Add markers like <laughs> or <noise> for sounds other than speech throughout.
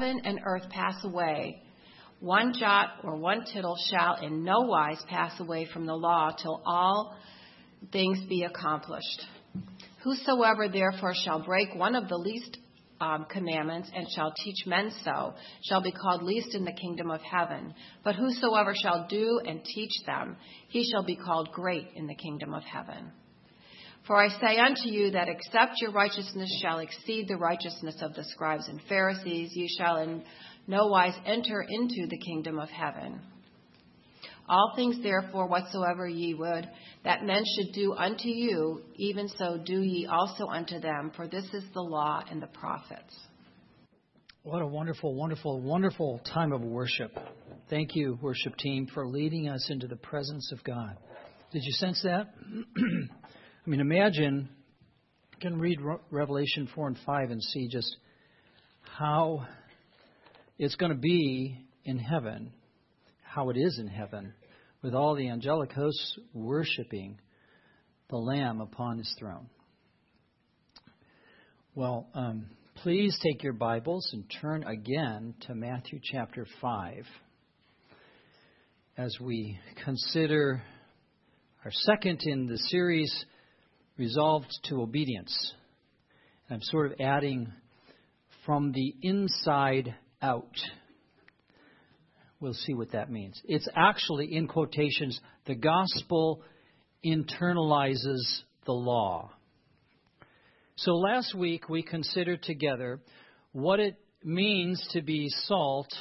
heaven and earth pass away, one jot or one tittle shall in no wise pass away from the law till all things be accomplished. Whosoever therefore shall break one of the least um, commandments and shall teach men so shall be called least in the kingdom of heaven. But whosoever shall do and teach them, he shall be called great in the kingdom of heaven. For I say unto you that except your righteousness shall exceed the righteousness of the scribes and Pharisees, you shall in no wise enter into the kingdom of heaven. All things, therefore, whatsoever ye would that men should do unto you, even so do ye also unto them, for this is the law and the prophets. What a wonderful, wonderful, wonderful time of worship. Thank you, worship team, for leading us into the presence of God. Did you sense that? <clears throat> I mean, imagine, you can read Revelation 4 and 5 and see just how it's going to be in heaven, how it is in heaven, with all the angelic hosts worshiping the Lamb upon his throne. Well, um, please take your Bibles and turn again to Matthew chapter 5 as we consider our second in the series resolved to obedience. I'm sort of adding from the inside out. We'll see what that means. It's actually, in quotations, the gospel internalizes the law. So last week we considered together what it means to be salt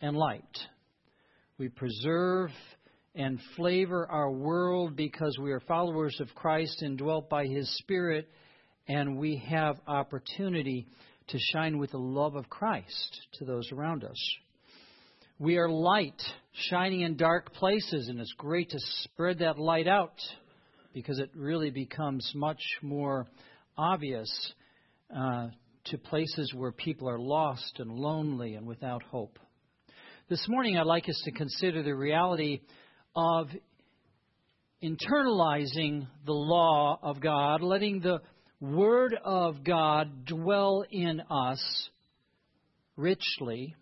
and light. We preserve and flavor our world because we are followers of Christ and dwelt by His Spirit, and we have opportunity to shine with the love of Christ to those around us. We are light, shining in dark places, and it's great to spread that light out because it really becomes much more obvious uh, to places where people are lost and lonely and without hope. This morning, I'd like us to consider the reality of internalizing the law of God, letting the Word of God dwell in us richly,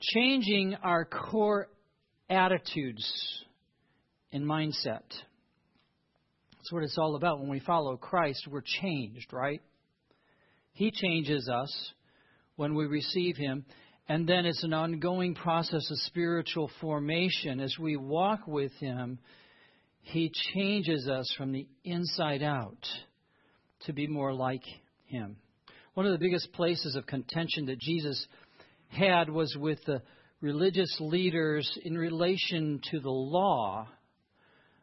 changing our core attitudes and mindset. That's what it's all about. When we follow Christ, we're changed, right? He changes us when we receive Him. And then it's an ongoing process of spiritual formation. As we walk with Him, He changes us from the inside out to be more like Him. One of the biggest places of contention that Jesus had was with the religious leaders in relation to the law.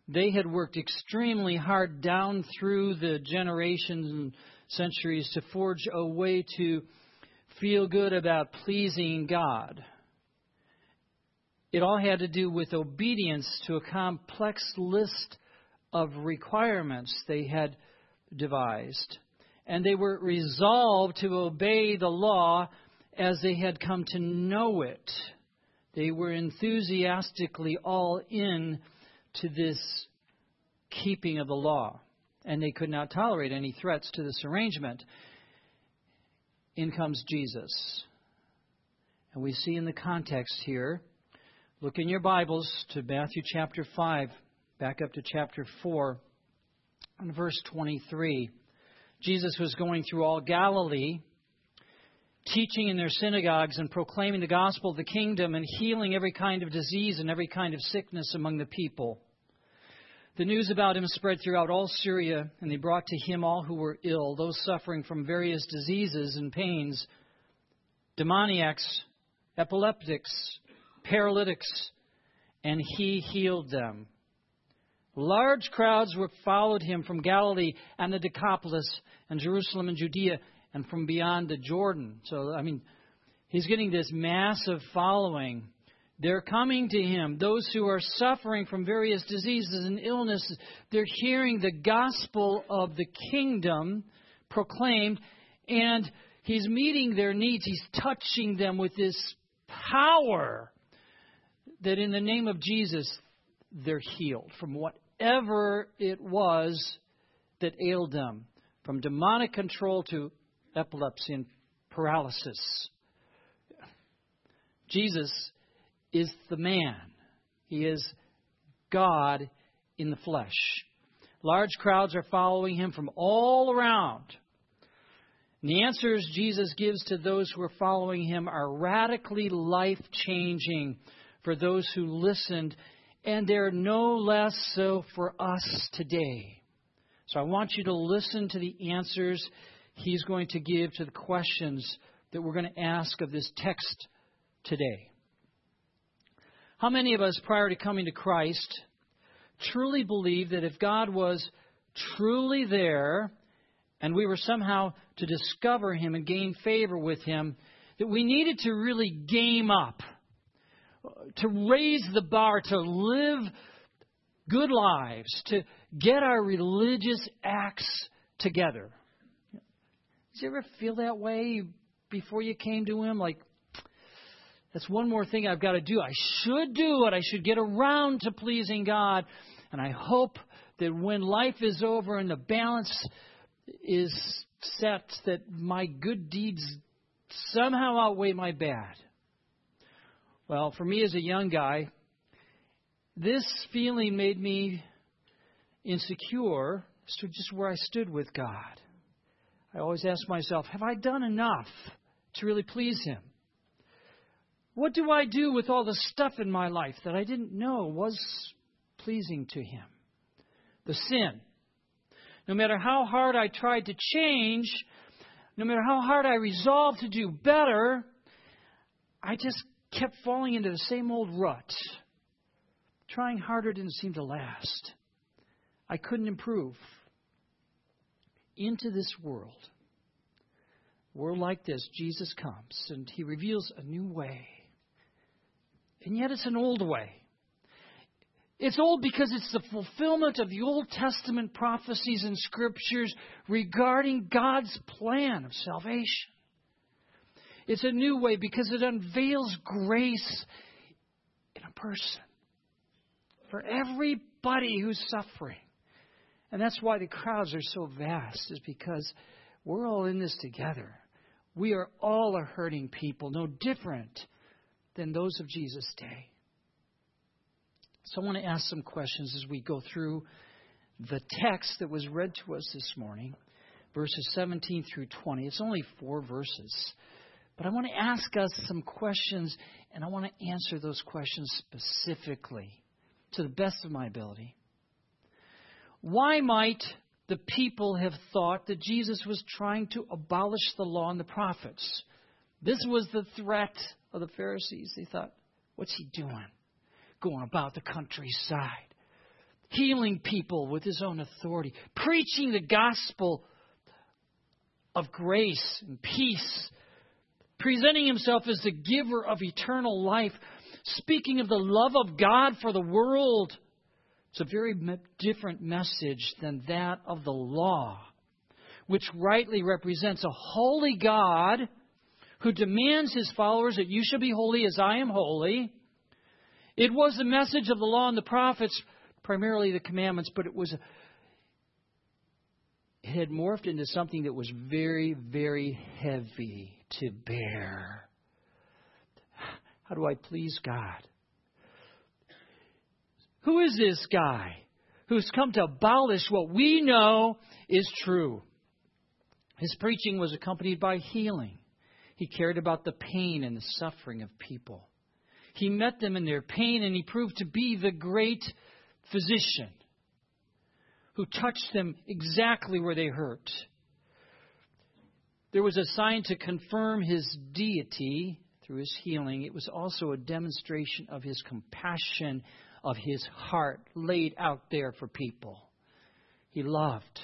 They had worked extremely hard down through the generations and centuries to forge a way to feel good about pleasing God. It all had to do with obedience to a complex list of requirements they had devised. And they were resolved to obey the law as they had come to know it. They were enthusiastically all in to this keeping of the law, and they could not tolerate any threats to this arrangement in comes Jesus. And we see in the context here, look in your Bibles to Matthew chapter 5, back up to chapter 4, and verse 23. Jesus was going through all Galilee, teaching in their synagogues and proclaiming the gospel of the kingdom and healing every kind of disease and every kind of sickness among the people. The news about him spread throughout all Syria, and they brought to him all who were ill, those suffering from various diseases and pains, demoniacs, epileptics, paralytics, and he healed them. Large crowds were followed him from Galilee and the Decapolis and Jerusalem and Judea and from beyond the Jordan. So, I mean, he's getting this massive following. They're coming to him. Those who are suffering from various diseases and illnesses, they're hearing the gospel of the kingdom proclaimed, and he's meeting their needs. He's touching them with this power that in the name of Jesus, they're healed from whatever it was that ailed them, from demonic control to epilepsy and paralysis. Jesus is the man. He is God in the flesh. Large crowds are following him from all around. And the answers Jesus gives to those who are following him are radically life changing for those who listened, and they're no less so for us today. So I want you to listen to the answers he's going to give to the questions that we're going to ask of this text today. How many of us, prior to coming to Christ, truly believed that if God was truly there and we were somehow to discover Him and gain favor with Him, that we needed to really game up, to raise the bar, to live good lives, to get our religious acts together? Did you ever feel that way before you came to Him? Like, that's one more thing I've got to do. I should do it. I should get around to pleasing God. And I hope that when life is over and the balance is set, that my good deeds somehow outweigh my bad. Well, for me as a young guy, this feeling made me insecure as to just where I stood with God. I always asked myself, have I done enough to really please Him? What do I do with all the stuff in my life that I didn't know was pleasing to Him? The sin. No matter how hard I tried to change, no matter how hard I resolved to do better, I just kept falling into the same old rut. Trying harder didn't seem to last. I couldn't improve. Into this world, world like this, Jesus comes and he reveals a new way. And yet it's an old way. It's old because it's the fulfillment of the Old Testament prophecies and scriptures regarding God's plan of salvation. It's a new way because it unveils grace in a person for everybody who's suffering. And that's why the crowds are so vast, is because we're all in this together. We are all a hurting people, no different than those of Jesus' day. So I want to ask some questions as we go through the text that was read to us this morning, verses 17 through 20. It's only four verses. But I want to ask us some questions, and I want to answer those questions specifically to the best of my ability. Why might the people have thought that Jesus was trying to abolish the law and the prophets? This was the threat of the Pharisees. They thought, what's he doing? Going about the countryside, healing people with his own authority, preaching the gospel of grace and peace, presenting himself as the giver of eternal life, speaking of the love of God for the world. It's a very different message than that of the law, which rightly represents a holy God who demands his followers that you shall be holy as I am holy. It was the message of the law and the prophets, primarily the commandments, but it was it had morphed into something that was very, very heavy to bear. How do I please God? Who is this guy who's come to abolish what we know is true? His preaching was accompanied by healing. He cared about the pain and the suffering of people. He met them in their pain and he proved to be the great physician who touched them exactly where they hurt. There was a sign to confirm his deity through his healing. It was also a demonstration of his compassion, of his heart laid out there for people. He loved.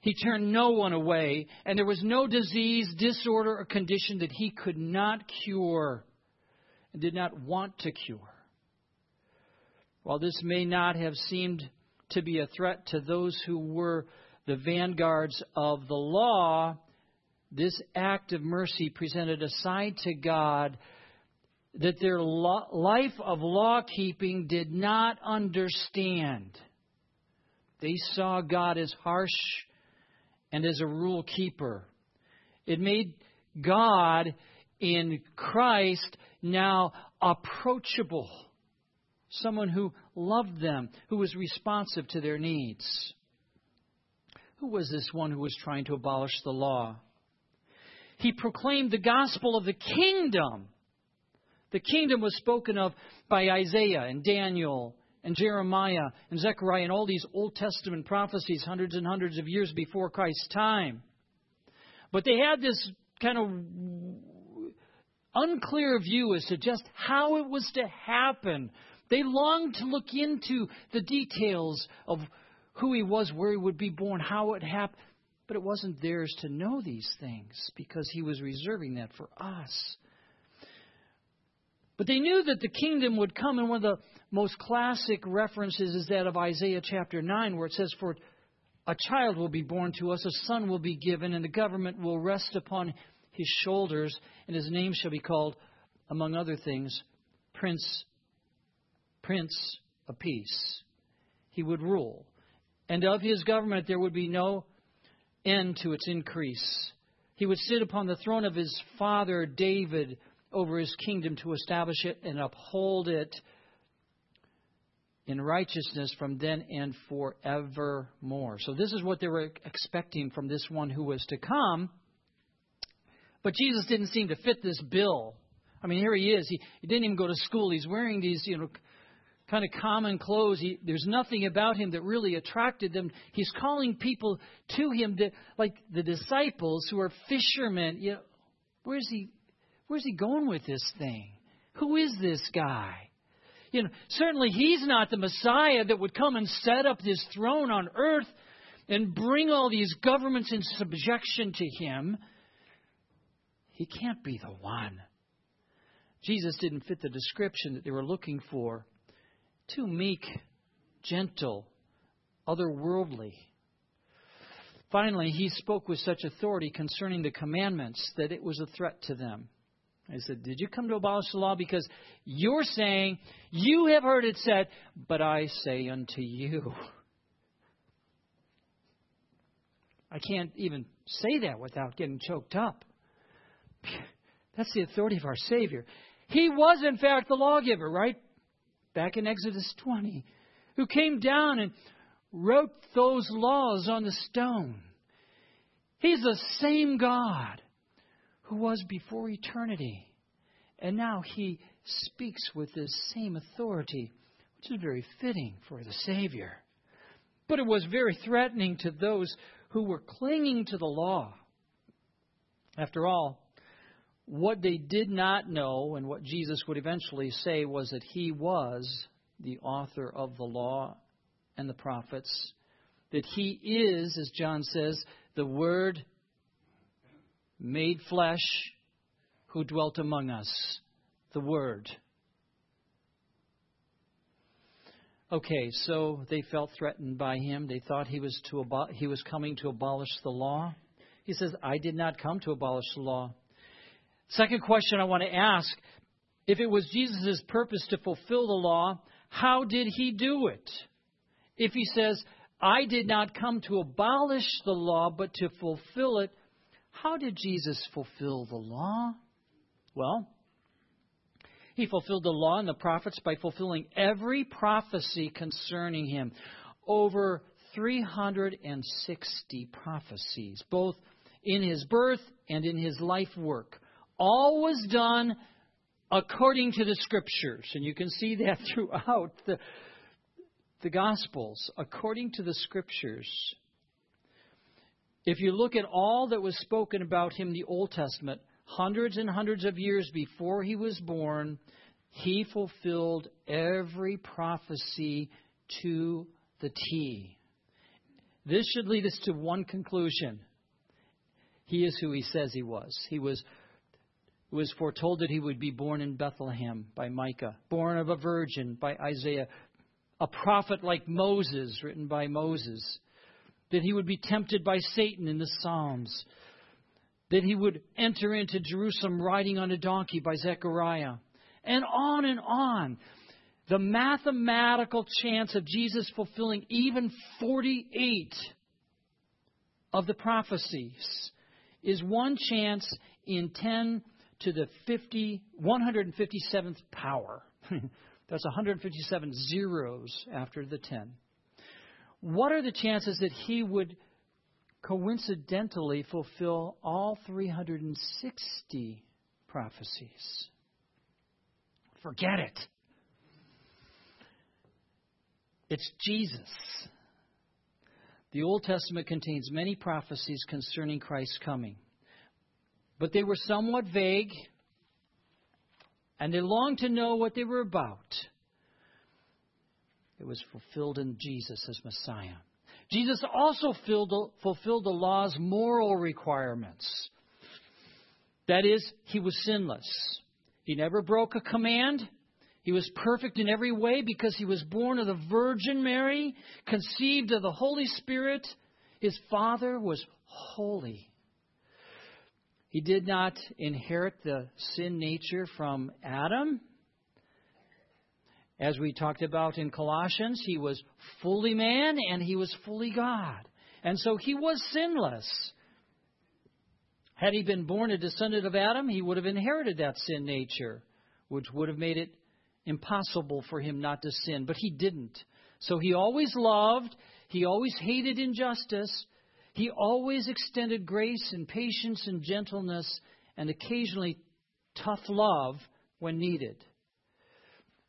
He turned no one away, and there was no disease, disorder, or condition that he could not cure and did not want to cure. While this may not have seemed to be a threat to those who were the vanguards of the law, this act of mercy presented a sign to God that their life of law keeping did not understand. They saw God as harsh and as a rule keeper. It made God in Christ now approachable. Someone who loved them, who was responsive to their needs. Who was this one who was trying to abolish the law? He proclaimed the gospel of the kingdom. The kingdom was spoken of by Isaiah and Daniel and Jeremiah and Zechariah and all these Old Testament prophecies hundreds and hundreds of years before Christ's time. But they had this kind of unclear view as to just how it was to happen. They longed to look into the details of who he was, where he would be born, how it happened. But it wasn't theirs to know these things because he was reserving that for us. But they knew that the kingdom would come, and one of the most classic references is that of Isaiah chapter 9, where it says, For a child will be born to us, a son will be given, and the government will rest upon his shoulders, and his name shall be called, among other things, Prince, Prince of Peace. He would rule. And of his government there would be no end to its increase. He would sit upon the throne of his father David over his kingdom to establish it and uphold it in righteousness from then and forevermore. So, this is what they were expecting from this one who was to come. But Jesus didn't seem to fit this bill. I mean, here he is. He, he didn't even go to school. He's wearing these, you know, kind of common clothes. He, there's nothing about him that really attracted them. He's calling people to him that, like the disciples who are fishermen. You know, where's he? Where's he going with this thing? Who is this guy? You know, certainly he's not the Messiah that would come and set up this throne on earth and bring all these governments in subjection to him. He can't be the one. Jesus didn't fit the description that they were looking for. Too meek, gentle, otherworldly. Finally, he spoke with such authority concerning the commandments that it was a threat to them. I said, Did you come to abolish the law? Because you're saying, You have heard it said, but I say unto you. I can't even say that without getting choked up. That's the authority of our Savior. He was, in fact, the lawgiver, right? Back in Exodus 20, who came down and wrote those laws on the stone. He's the same God who was before eternity. And now he speaks with this same authority, which is very fitting for the Savior. But it was very threatening to those who were clinging to the law. After all, what they did not know, and what Jesus would eventually say, was that he was the author of the law and the prophets, that he is, as John says, the Word made flesh who dwelt among us. The Word. Okay, so they felt threatened by him. They thought he was to abo- he was coming to abolish the law. He says, "I did not come to abolish the law, Second question I want to ask if it was Jesus' purpose to fulfill the law, how did he do it? If he says, I did not come to abolish the law, but to fulfill it, how did Jesus fulfill the law? Well, he fulfilled the law and the prophets by fulfilling every prophecy concerning him. Over 360 prophecies, both in his birth and in his life work all was done according to the Scriptures. And you can see that <laughs> throughout the, the Gospels, according to the Scriptures. If you look at all that was spoken about him in the Old Testament, hundreds and hundreds of years before he was born, he fulfilled every prophecy to the T. This should lead us to one conclusion. He is who he says he was. He was was foretold that he would be born in Bethlehem by Micah, born of a virgin by Isaiah, a prophet like Moses, written by Moses, that he would be tempted by Satan in the Psalms, that he would enter into Jerusalem riding on a donkey by Zechariah, and on and on. The mathematical chance of Jesus fulfilling even 48 of the prophecies is one chance in 10 to the 50, 157th power. <laughs> That's 157 zeros after the 10. What are the chances that he would coincidentally fulfill all 360 prophecies? Forget it. It's Jesus. The Old Testament contains many prophecies concerning Christ's coming, but they were somewhat vague, and they longed to know what they were about. It was fulfilled in Jesus as Messiah. Jesus also fulfilled the law's moral requirements. That is, he was sinless. He never broke a command. He was perfect in every way because he was born of the Virgin Mary, conceived of the Holy Spirit. His father was holy. He did not inherit the sin nature from Adam. As we talked about in Colossians, he was fully man and he was fully God. And so he was sinless. Had he been born a descendant of Adam, he would have inherited that sin nature, which would have made it impossible for him not to sin. But he didn't. So he always loved, he always hated injustice, he always extended grace and patience and gentleness and occasionally tough love when needed.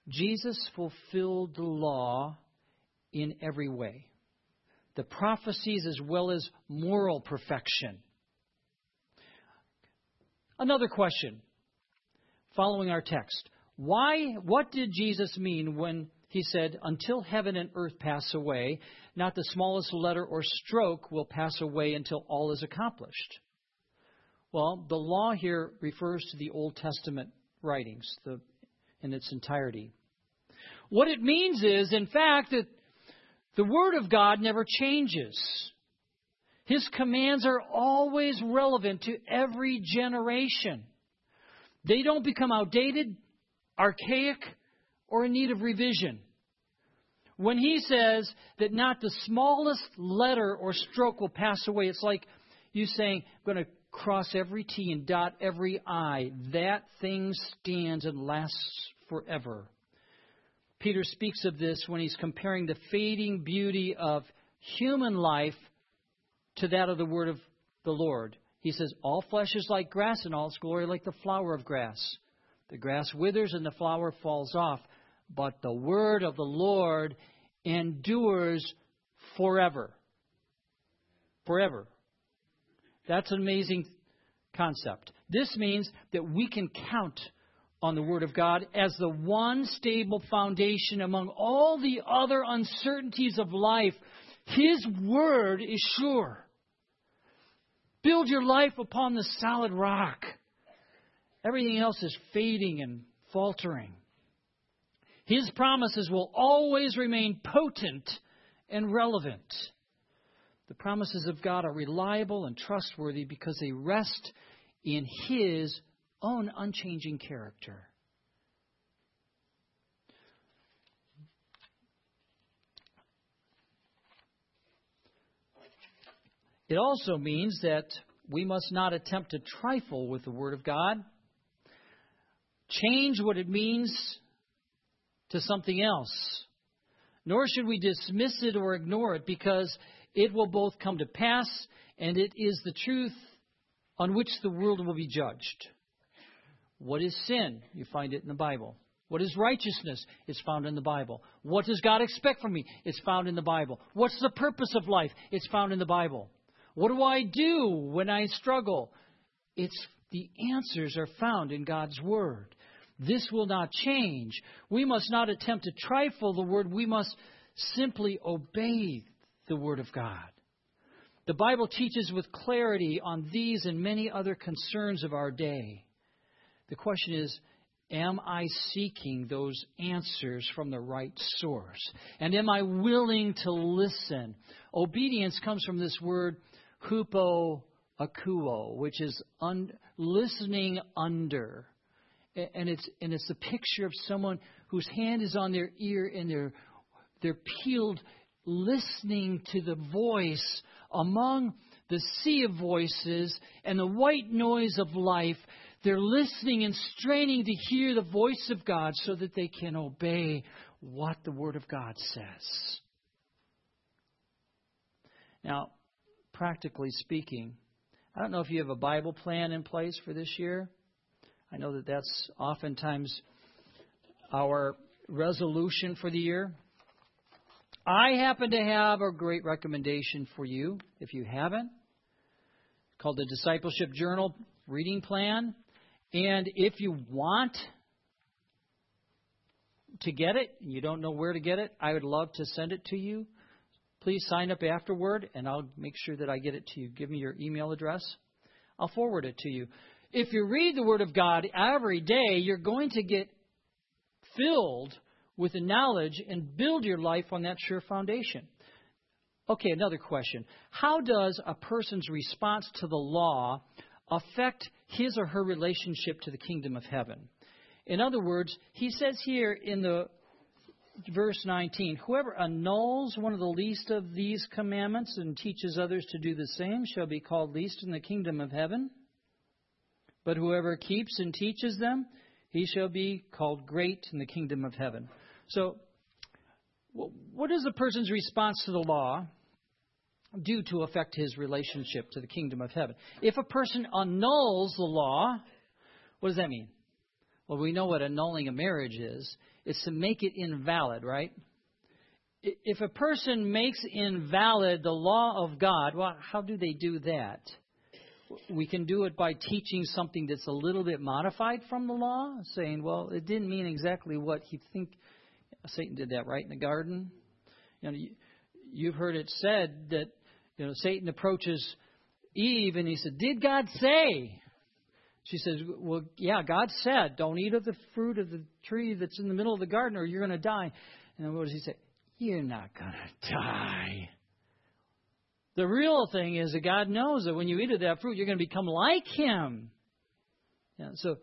Jesus fulfilled the law in every way the prophecies as well as moral perfection. Another question following our text. Why what did Jesus mean when he said, Until heaven and earth pass away, not the smallest letter or stroke will pass away until all is accomplished? Well, the law here refers to the Old Testament writings the, in its entirety. What it means is, in fact, that the Word of God never changes. His commands are always relevant to every generation. They don't become outdated, archaic, or in need of revision. When he says that not the smallest letter or stroke will pass away, it's like you saying, I'm going to cross every T and dot every I. That thing stands and lasts forever. Peter speaks of this when he's comparing the fading beauty of human life to that of the word of the Lord. He says, All flesh is like grass, and all its glory like the flower of grass. The grass withers and the flower falls off, but the word of the Lord endures forever. Forever. That's an amazing concept. This means that we can count on the Word of God as the one stable foundation among all the other uncertainties of life. His Word is sure. Build your life upon the solid rock. Everything else is fading and faltering. His promises will always remain potent and relevant. The promises of God are reliable and trustworthy because they rest in His own unchanging character. It also means that we must not attempt to trifle with the Word of God, change what it means to something else. Nor should we dismiss it or ignore it because it will both come to pass and it is the truth on which the world will be judged. What is sin? You find it in the Bible. What is righteousness? It's found in the Bible. What does God expect from me? It's found in the Bible. What's the purpose of life? It's found in the Bible. What do I do when I struggle? It's the answers are found in God's Word. This will not change. We must not attempt to trifle the Word. We must simply obey the Word of God. The Bible teaches with clarity on these and many other concerns of our day. The question is, am I seeking those answers from the right source? And am I willing to listen? Obedience comes from this word, hupo akuo, which is un- listening under. And it's, and it's a picture of someone whose hand is on their ear and they're, they're peeled, listening to the voice among the sea of voices and the white noise of life They're listening and straining to hear the voice of God so that they can obey what the Word of God says. Now, practically speaking, I don't know if you have a Bible plan in place for this year. I know that that's oftentimes our resolution for the year. I happen to have a great recommendation for you if you haven't, called the Discipleship Journal Reading Plan. And if you want to get it and you don't know where to get it, I would love to send it to you. Please sign up afterward and I'll make sure that I get it to you. Give me your email address. I'll forward it to you. If you read the Word of God every day, you're going to get filled with the knowledge and build your life on that sure foundation. Okay, another question. How does a person's response to the law affect his or her relationship to the kingdom of heaven? In other words, he says here in the verse 19, whoever annuls one of the least of these commandments and teaches others to do the same shall be called least in the kingdom of heaven. But whoever keeps and teaches them, he shall be called great in the kingdom of heaven. So, what is a person's response to the law do to affect his relationship to the kingdom of heaven? If a person annuls the law, what does that mean? Well, we know what annulling a marriage is. It's to make it invalid, right? If a person makes invalid the law of God, well, how do they do that? we can do it by teaching something that's a little bit modified from the law, saying, well, it didn't mean exactly what he think. Satan did that right in the garden. You know, you've heard it said that you know Satan approaches Eve and he said, "Did God say?" She says, "Well, yeah, God said, don't eat of the fruit of the tree that's in the middle of the garden, or you're going to die." And what does he say? You're not going to die. The real thing is that God knows that when you eat of that fruit, you're going to become like Him. Yeah, so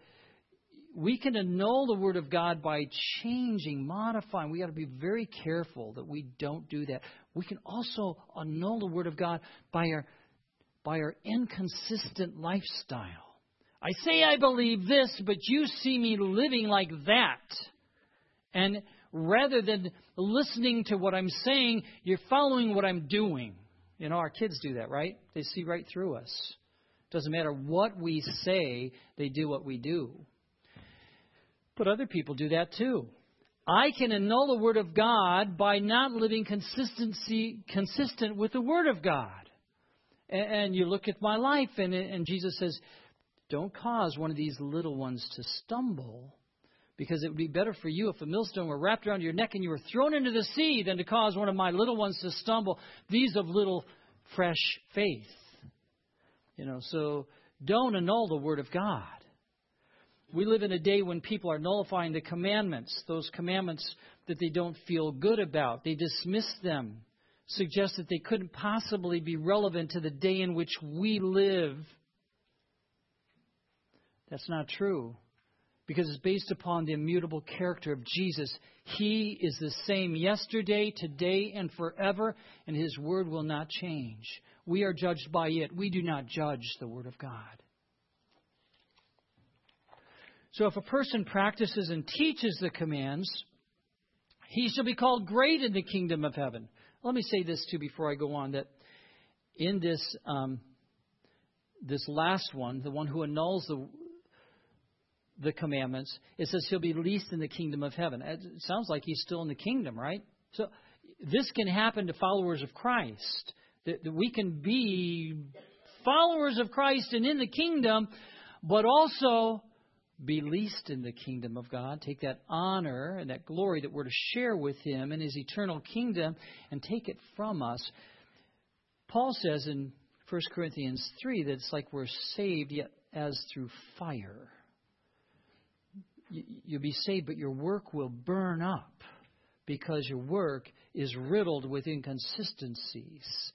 we can annul the Word of God by changing, modifying. We got to be very careful that we don't do that. We can also annul the Word of God by our by our inconsistent lifestyle. I say I believe this, but you see me living like that. And rather than listening to what I'm saying, you're following what I'm doing. You know, our kids do that, right? They see right through us. Doesn't matter what we say, they do what we do. But other people do that too. I can annul the Word of God by not living consistency consistent with the Word of God. And, and you look at my life, and, and Jesus says, "Don't cause one of these little ones to stumble." because it would be better for you if a millstone were wrapped around your neck and you were thrown into the sea than to cause one of my little ones to stumble. These of little fresh faith. You know, so don't annul the Word of God. We live in a day when people are nullifying the commandments, those commandments that they don't feel good about. They dismiss them, suggest that they couldn't possibly be relevant to the day in which we live. That's not true because it's based upon the immutable character of Jesus. He is the same yesterday, today, and forever, and His word will not change. We are judged by it. We do not judge the word of God. So if a person practices and teaches the commands, he shall be called great in the kingdom of heaven. Let me say this too before I go on that in this um, this last one, the one who annuls the the commandments, it says he'll be least in the kingdom of heaven. It sounds like he's still in the kingdom, right? So this can happen to followers of Christ. That, that we can be followers of Christ and in the kingdom, but also be least in the kingdom of God. Take that honor and that glory that we're to share with Him in His eternal kingdom and take it from us. Paul says in 1 Corinthians 3 that it's like we're saved yet as through fire you'll be saved, but your work will burn up because your work is riddled with inconsistencies.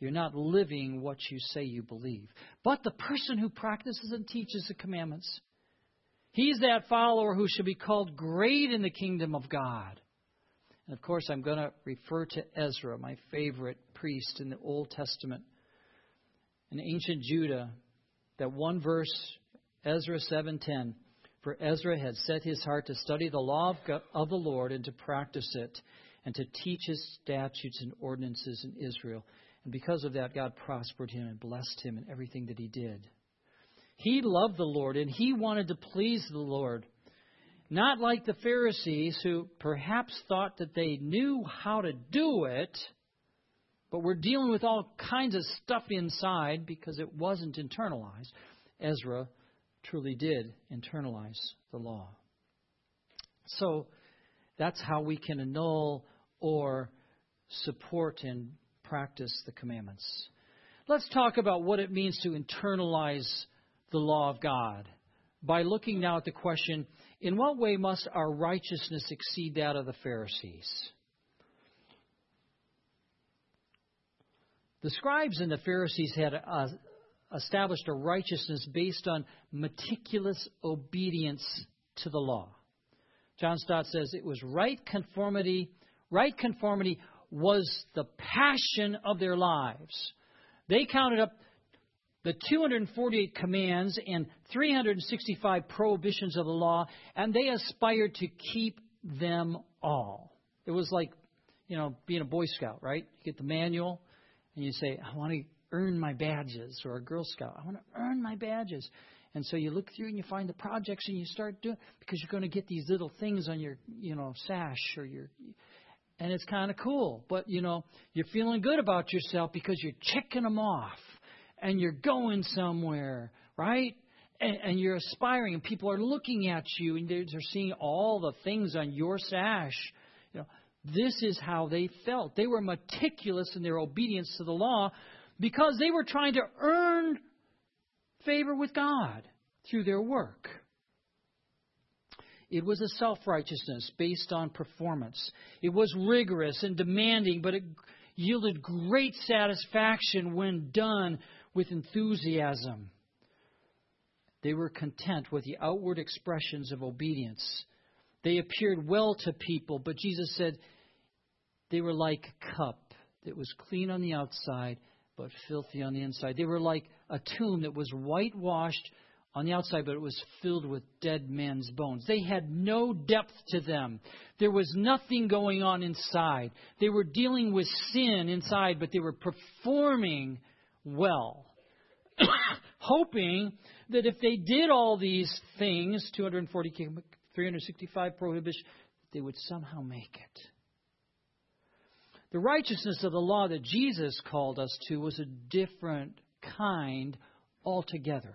You're not living what you say you believe. But the person who practices and teaches the commandments, he's that follower who should be called great in the kingdom of God. And of course, I'm going to refer to Ezra, my favorite priest in the Old Testament. In ancient Judah, that one verse Ezra 7:10 For Ezra had set his heart to study the law of, God, of the Lord and to practice it and to teach his statutes and ordinances in Israel. And because of that God prospered him and blessed him in everything that he did. He loved the Lord and he wanted to please the Lord. Not like the Pharisees who perhaps thought that they knew how to do it, but were dealing with all kinds of stuff inside because it wasn't internalized. Ezra truly did internalize the law. So that's how we can annul or support and practice the commandments. Let's talk about what it means to internalize the law of God by looking now at the question in what way must our righteousness exceed that of the Pharisees? The scribes and the Pharisees had uh, established a righteousness based on meticulous obedience to the law. John Stott says it was right conformity. Right conformity was the passion of their lives. They counted up the 248 commands and 365 prohibitions of the law, and they aspired to keep them all. It was like, you know, being a Boy Scout, right? You get the manual, and you say, I want to earn my badges, or a Girl Scout, I want to earn my badges. And so you look through and you find the projects and you start doing because you're going to get these little things on your, you know, sash or your and it's kind of cool. But you know, you're feeling good about yourself because you're checking them off and you're going somewhere, right? And, and you're aspiring, and people are looking at you, and they're, they're seeing all the things on your sash. You know, this is how they felt. They were meticulous in their obedience to the law because they were trying to earn favor with God through their work. It was a self righteousness based on performance. It was rigorous and demanding, but it yielded great satisfaction when done with enthusiasm. They were content with the outward expressions of obedience. They appeared well to people, but Jesus said they were like a cup that was clean on the outside but filthy on the inside. They were like a tomb that was whitewashed on the outside, but it was filled with dead men's bones. They had no depth to them. There was nothing going on inside. They were dealing with sin inside, but they were performing well, <coughs> hoping that if they did all these things 240, 365 prohibitions they would somehow make it. The righteousness of the law that Jesus called us to was a different kind altogether,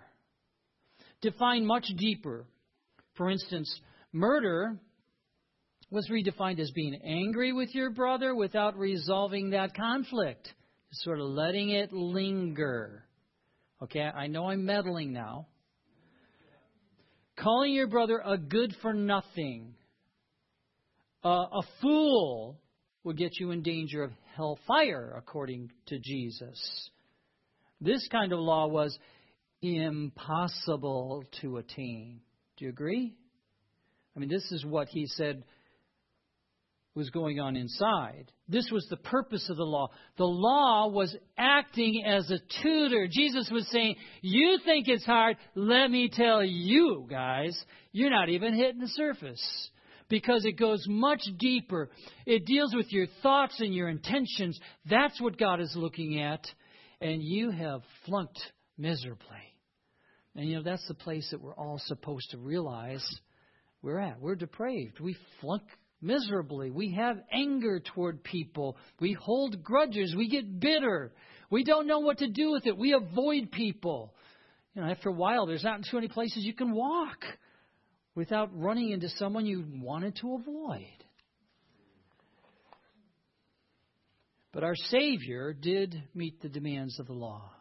defined much deeper. For instance, murder was redefined as being angry with your brother without resolving that conflict sort of letting it linger. Okay, I know I'm meddling now. Calling your brother a good for nothing, uh, a fool, will get you in danger of hellfire, according to Jesus. This kind of law was impossible to attain. Do you agree? I mean, this is what he said was going on inside. This was the purpose of the law. The law was acting as a tutor. Jesus was saying, You think it's hard? Let me tell you, guys, you're not even hitting the surface. Because it goes much deeper. It deals with your thoughts and your intentions. That's what God is looking at. And you have flunked miserably. And you know, that's the place that we're all supposed to realize we're at. We're depraved. We flunk miserably. We have anger toward people. We hold grudges. We get bitter. We don't know what to do with it. We avoid people. You know, after a while, there's not too many places you can walk without running into someone you wanted to avoid. But our Savior did meet the demands of the law.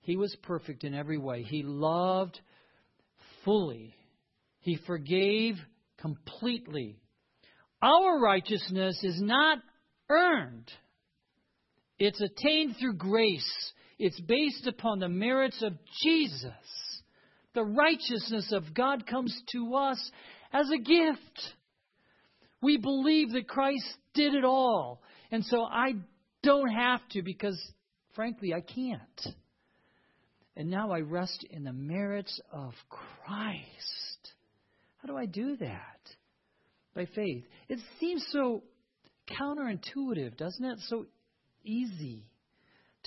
He was perfect in every way. He loved fully. He forgave completely. Our righteousness is not earned, it's attained through grace. It's based upon the merits of Jesus. The righteousness of God comes to us as a gift. We believe that Christ did it all. And so I don't have to because, frankly, I can't. And now I rest in the merits of Christ. How do I do that? By faith. It seems so counterintuitive, doesn't it? So easy.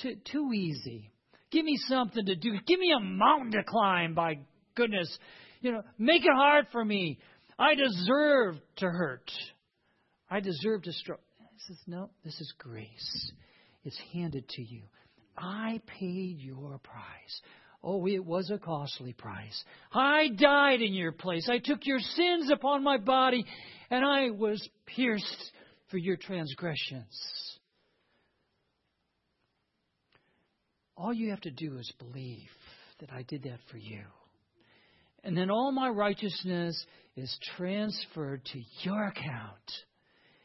Too, too easy. Give me something to do. Give me a mountain to climb, by goodness. You know, make it hard for me. I deserve to hurt. I deserve to struggle. He says, No, this is grace. It's handed to you. I paid your price. Oh, it was a costly price. I died in your place. I took your sins upon my body, and I was pierced for your transgressions. All you have to do is believe that I did that for you. And then all my righteousness is transferred to your account.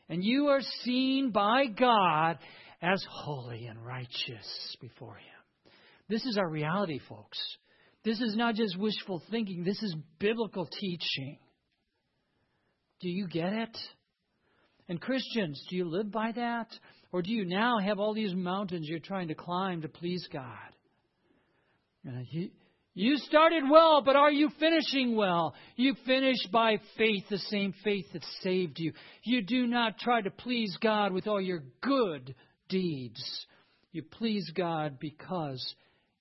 And you are seen by God as holy and righteous before Him. This is our reality, folks. This is not just wishful thinking, this is biblical teaching. Do you get it? And Christians, do you live by that? Or do you now have all these mountains you're trying to climb to please God? Uh, you, you started well, but are you finishing well? You finish by faith, the same faith that saved you. You do not try to please God with all your good deeds. You please God because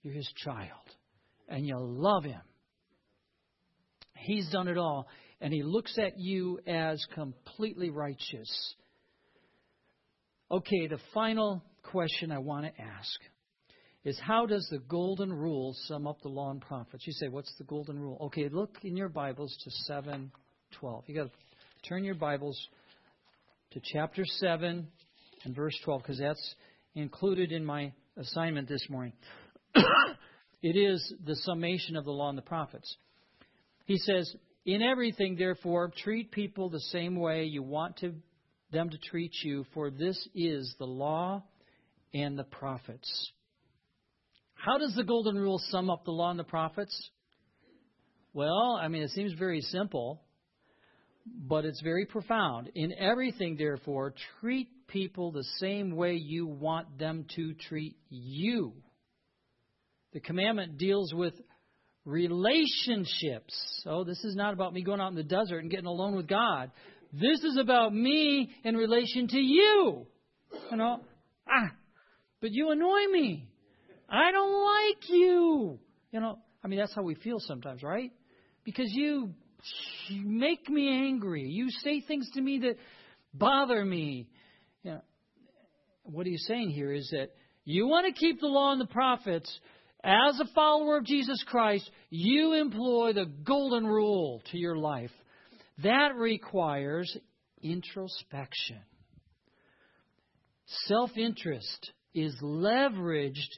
you're His child and you love Him. He's done it all, and He looks at you as completely righteous. Okay, the final question I want to ask is how does the golden rule sum up the law and prophets? You say, what's the golden rule? Okay, look in your Bibles to 712. You got to turn your Bibles to chapter 7 and verse 12 because that's included in my assignment this morning. <coughs> it is the summation of the law and the prophets. He says, In everything, therefore, treat people the same way you want to, them to treat you, for this is the law and the prophets. How does the golden rule sum up the law and the prophets? Well, I mean, it seems very simple, but it's very profound. In everything, therefore, treat people the same way you want them to treat you. The commandment deals with relationships. So, this is not about me going out in the desert and getting alone with God. This is about me in relation to you. You know, ah, but you annoy me. I don't like you. You know, I mean, that's how we feel sometimes, right? Because you, you make me angry. You say things to me that bother me. You know, what he's saying here is that you want to keep the law and the prophets. As a follower of Jesus Christ, you employ the golden rule to your life. That requires introspection. Self interest is leveraged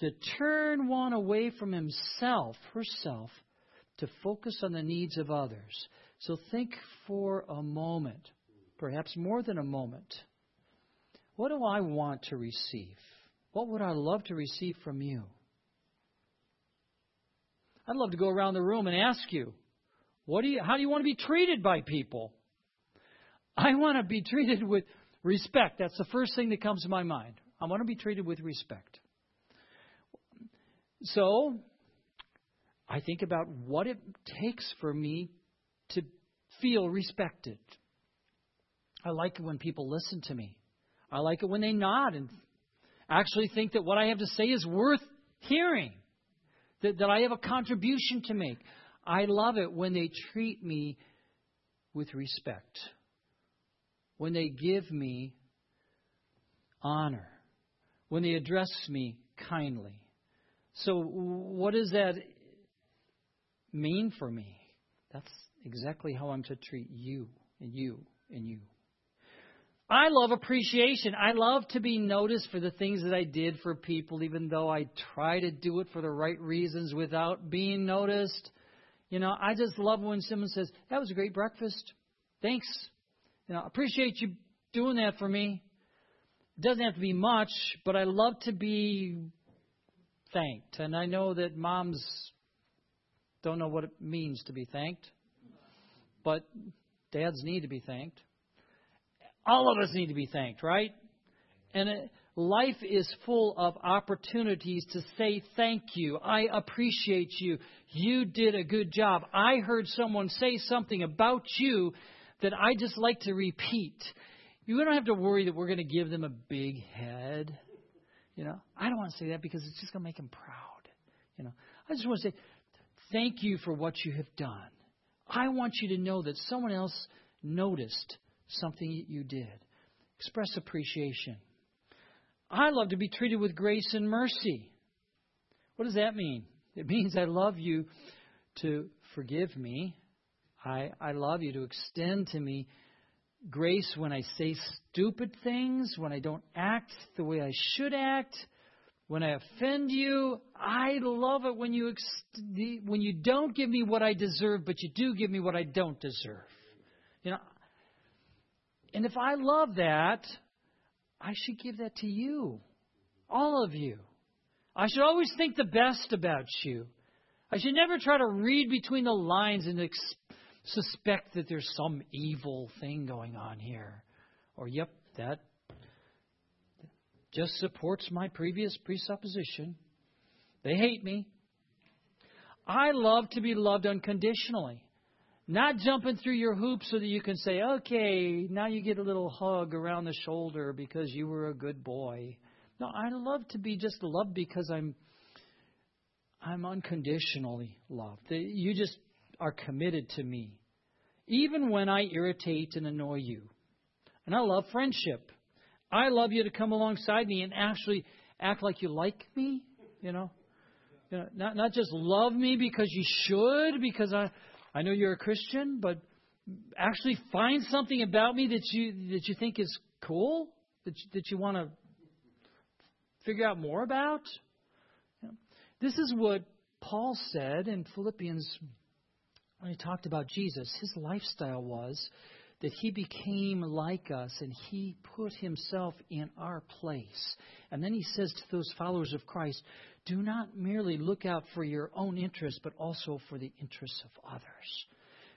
to turn one away from himself, herself, to focus on the needs of others. So think for a moment, perhaps more than a moment. What do I want to receive? What would I love to receive from you? I'd love to go around the room and ask you, what do you, how do you want to be treated by people? I want to be treated with respect. That's the first thing that comes to my mind. I want to be treated with respect. So I think about what it takes for me to feel respected. I like it when people listen to me. I like it when they nod and actually think that what I have to say is worth hearing, that, that I have a contribution to make. I love it when they treat me with respect, when they give me honor, when they address me kindly. So, what does that mean for me? That's exactly how I'm to treat you and you and you. I love appreciation. I love to be noticed for the things that I did for people, even though I try to do it for the right reasons without being noticed. You know, I just love when someone says, That was a great breakfast. Thanks. You know, appreciate you doing that for me. It doesn't have to be much, but I love to be thanked. And I know that moms don't know what it means to be thanked, but dads need to be thanked. All of us need to be thanked, right? And it, life is full of opportunities to say thank you. I appreciate you. You did a good job. I heard someone say something about you that I just like to repeat. You don't have to worry that we're going to give them a big head. You know, I don't want to say that because it's just going to make them proud. You know, I just want to say thank you for what you have done. I want you to know that someone else noticed something you did. Express appreciation. I love to be treated with grace and mercy. What does that mean? It means I love you to forgive me. I, I love you to extend to me grace when I say stupid things, when I don't act the way I should act, when I offend you. I love it when you ex- when you don't give me what I deserve, but you do give me what I don't deserve. You know, and if I love that, I should give that to you, all of you. I should always think the best about you. I should never try to read between the lines and ex- suspect that there's some evil thing going on here. Or, yep, that just supports my previous presupposition. They hate me. I love to be loved unconditionally. Not jumping through your hoops so that you can say, okay, now you get a little hug around the shoulder because you were a good boy. No, I love to be just loved because I'm I'm unconditionally loved. You just are committed to me, even when I irritate and annoy you. And I love friendship. I love you to come alongside me and actually act like you like me, you know. You know, not not just love me because you should, because I I know you're a Christian, but actually find something about me that you that you think is cool, that you, that you want to figure out more about. This is what Paul said in Philippians when he talked about Jesus. His lifestyle was that he became like us and he put himself in our place. And then he says to those followers of Christ, do not merely look out for your own interests, but also for the interests of others.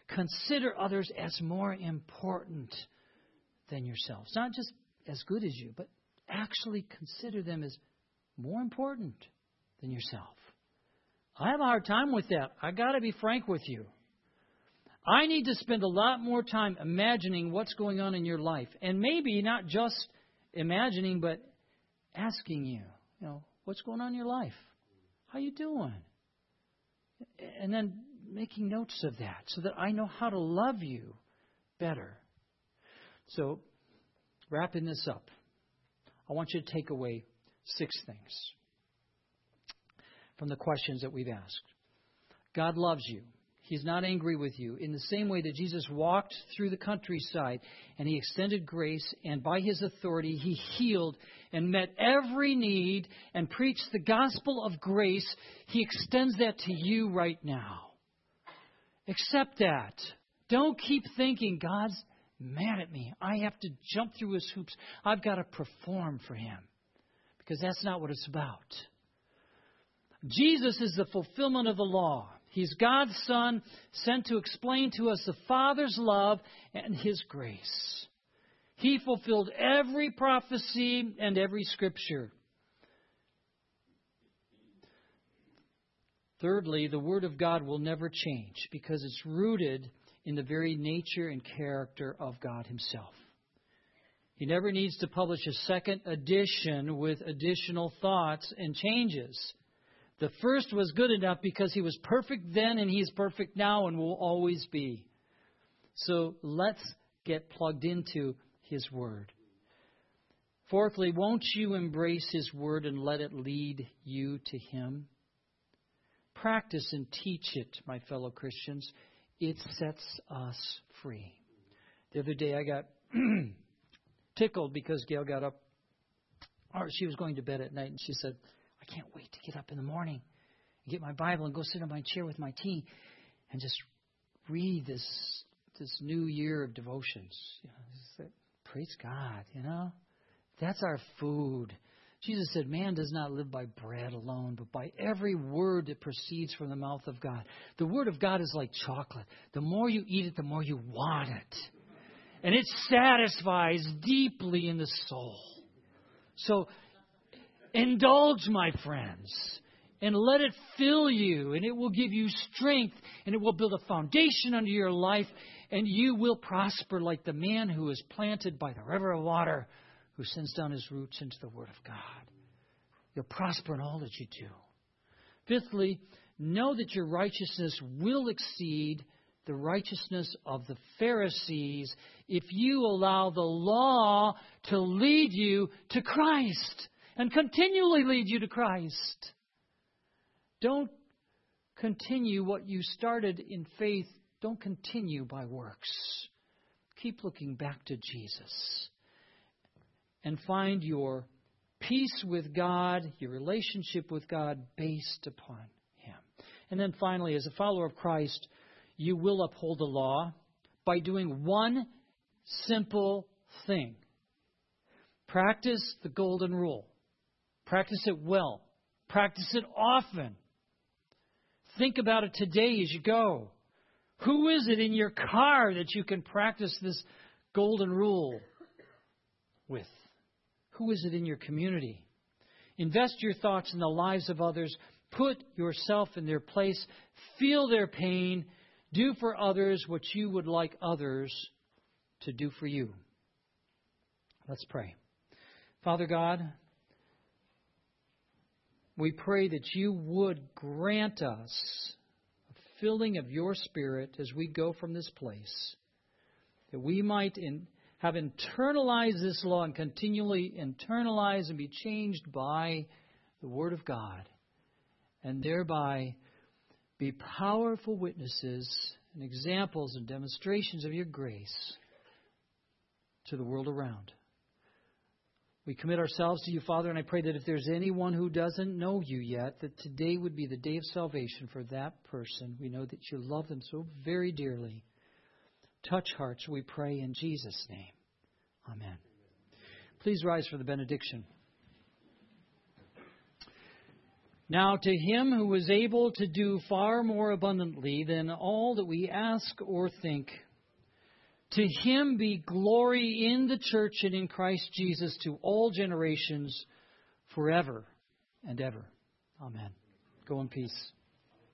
Consider others as more important than yourselves. Not just as good as you, but actually consider them as more important than yourself. I have a hard time with that. I got to be frank with you. I need to spend a lot more time imagining what's going on in your life, and maybe not just imagining, but asking you, you know, what's going on in your life? How you doing? And then making notes of that so that I know how to love you better. So, wrapping this up, I want you to take away six things from the questions that we've asked. God loves you. He's not angry with you. In the same way that Jesus walked through the countryside and he extended grace, and by his authority, he healed and met every need and preached the gospel of grace, he extends that to you right now. Accept that. Don't keep thinking God's mad at me. I have to jump through his hoops. I've got to perform for him. Because that's not what it's about. Jesus is the fulfillment of the law. He's God's Son sent to explain to us the Father's love and His grace. He fulfilled every prophecy and every scripture. Thirdly, the Word of God will never change because it's rooted in the very nature and character of God Himself. He never needs to publish a second edition with additional thoughts and changes. The first was good enough because he was perfect then and he's perfect now and will always be. So let's get plugged into his word. Fourthly, won't you embrace his word and let it lead you to him? Practice and teach it, my fellow Christians. It sets us free. The other day I got <clears throat> tickled because Gail got up, or she was going to bed at night, and she said, I can't wait to get up in the morning and get my Bible and go sit on my chair with my tea and just read this this new year of devotions. You know, praise God, you know? That's our food. Jesus said, Man does not live by bread alone, but by every word that proceeds from the mouth of God. The word of God is like chocolate. The more you eat it, the more you want it. And it satisfies deeply in the soul. So Indulge, my friends, and let it fill you, and it will give you strength, and it will build a foundation under your life, and you will prosper like the man who is planted by the river of water, who sends down his roots into the Word of God. You'll prosper in all that you do. Fifthly, know that your righteousness will exceed the righteousness of the Pharisees if you allow the law to lead you to Christ and continually lead you to Christ. Don't continue what you started in faith, don't continue by works. Keep looking back to Jesus and find your peace with God, your relationship with God based upon Him. And then finally, as a follower of Christ, you will uphold the law by doing one simple thing practice the golden rule. Practice it well. Practice it often. Think about it today as you go. Who is it in your car that you can practice this golden rule with? Who is it in your community? Invest your thoughts in the lives of others. Put yourself in their place. Feel their pain. Do for others what you would like others to do for you. Let's pray. Father God, we pray that you would grant us a filling of your Spirit as we go from this place, that we might in, have internalized this law and continually internalize and be changed by the Word of God, and thereby be powerful witnesses and examples and demonstrations of your grace to the world around. We commit ourselves to you, Father, and I pray that if there's anyone who doesn't know you yet, that today would be the day of salvation for that person. We know that you love them so very dearly. Touch hearts, we pray in Jesus' name. Amen. Please rise for the benediction. Now, to him who is able to do far more abundantly than all that we ask or think, to him be glory in the church and in Christ Jesus to all generations forever and ever. Amen. Go in peace.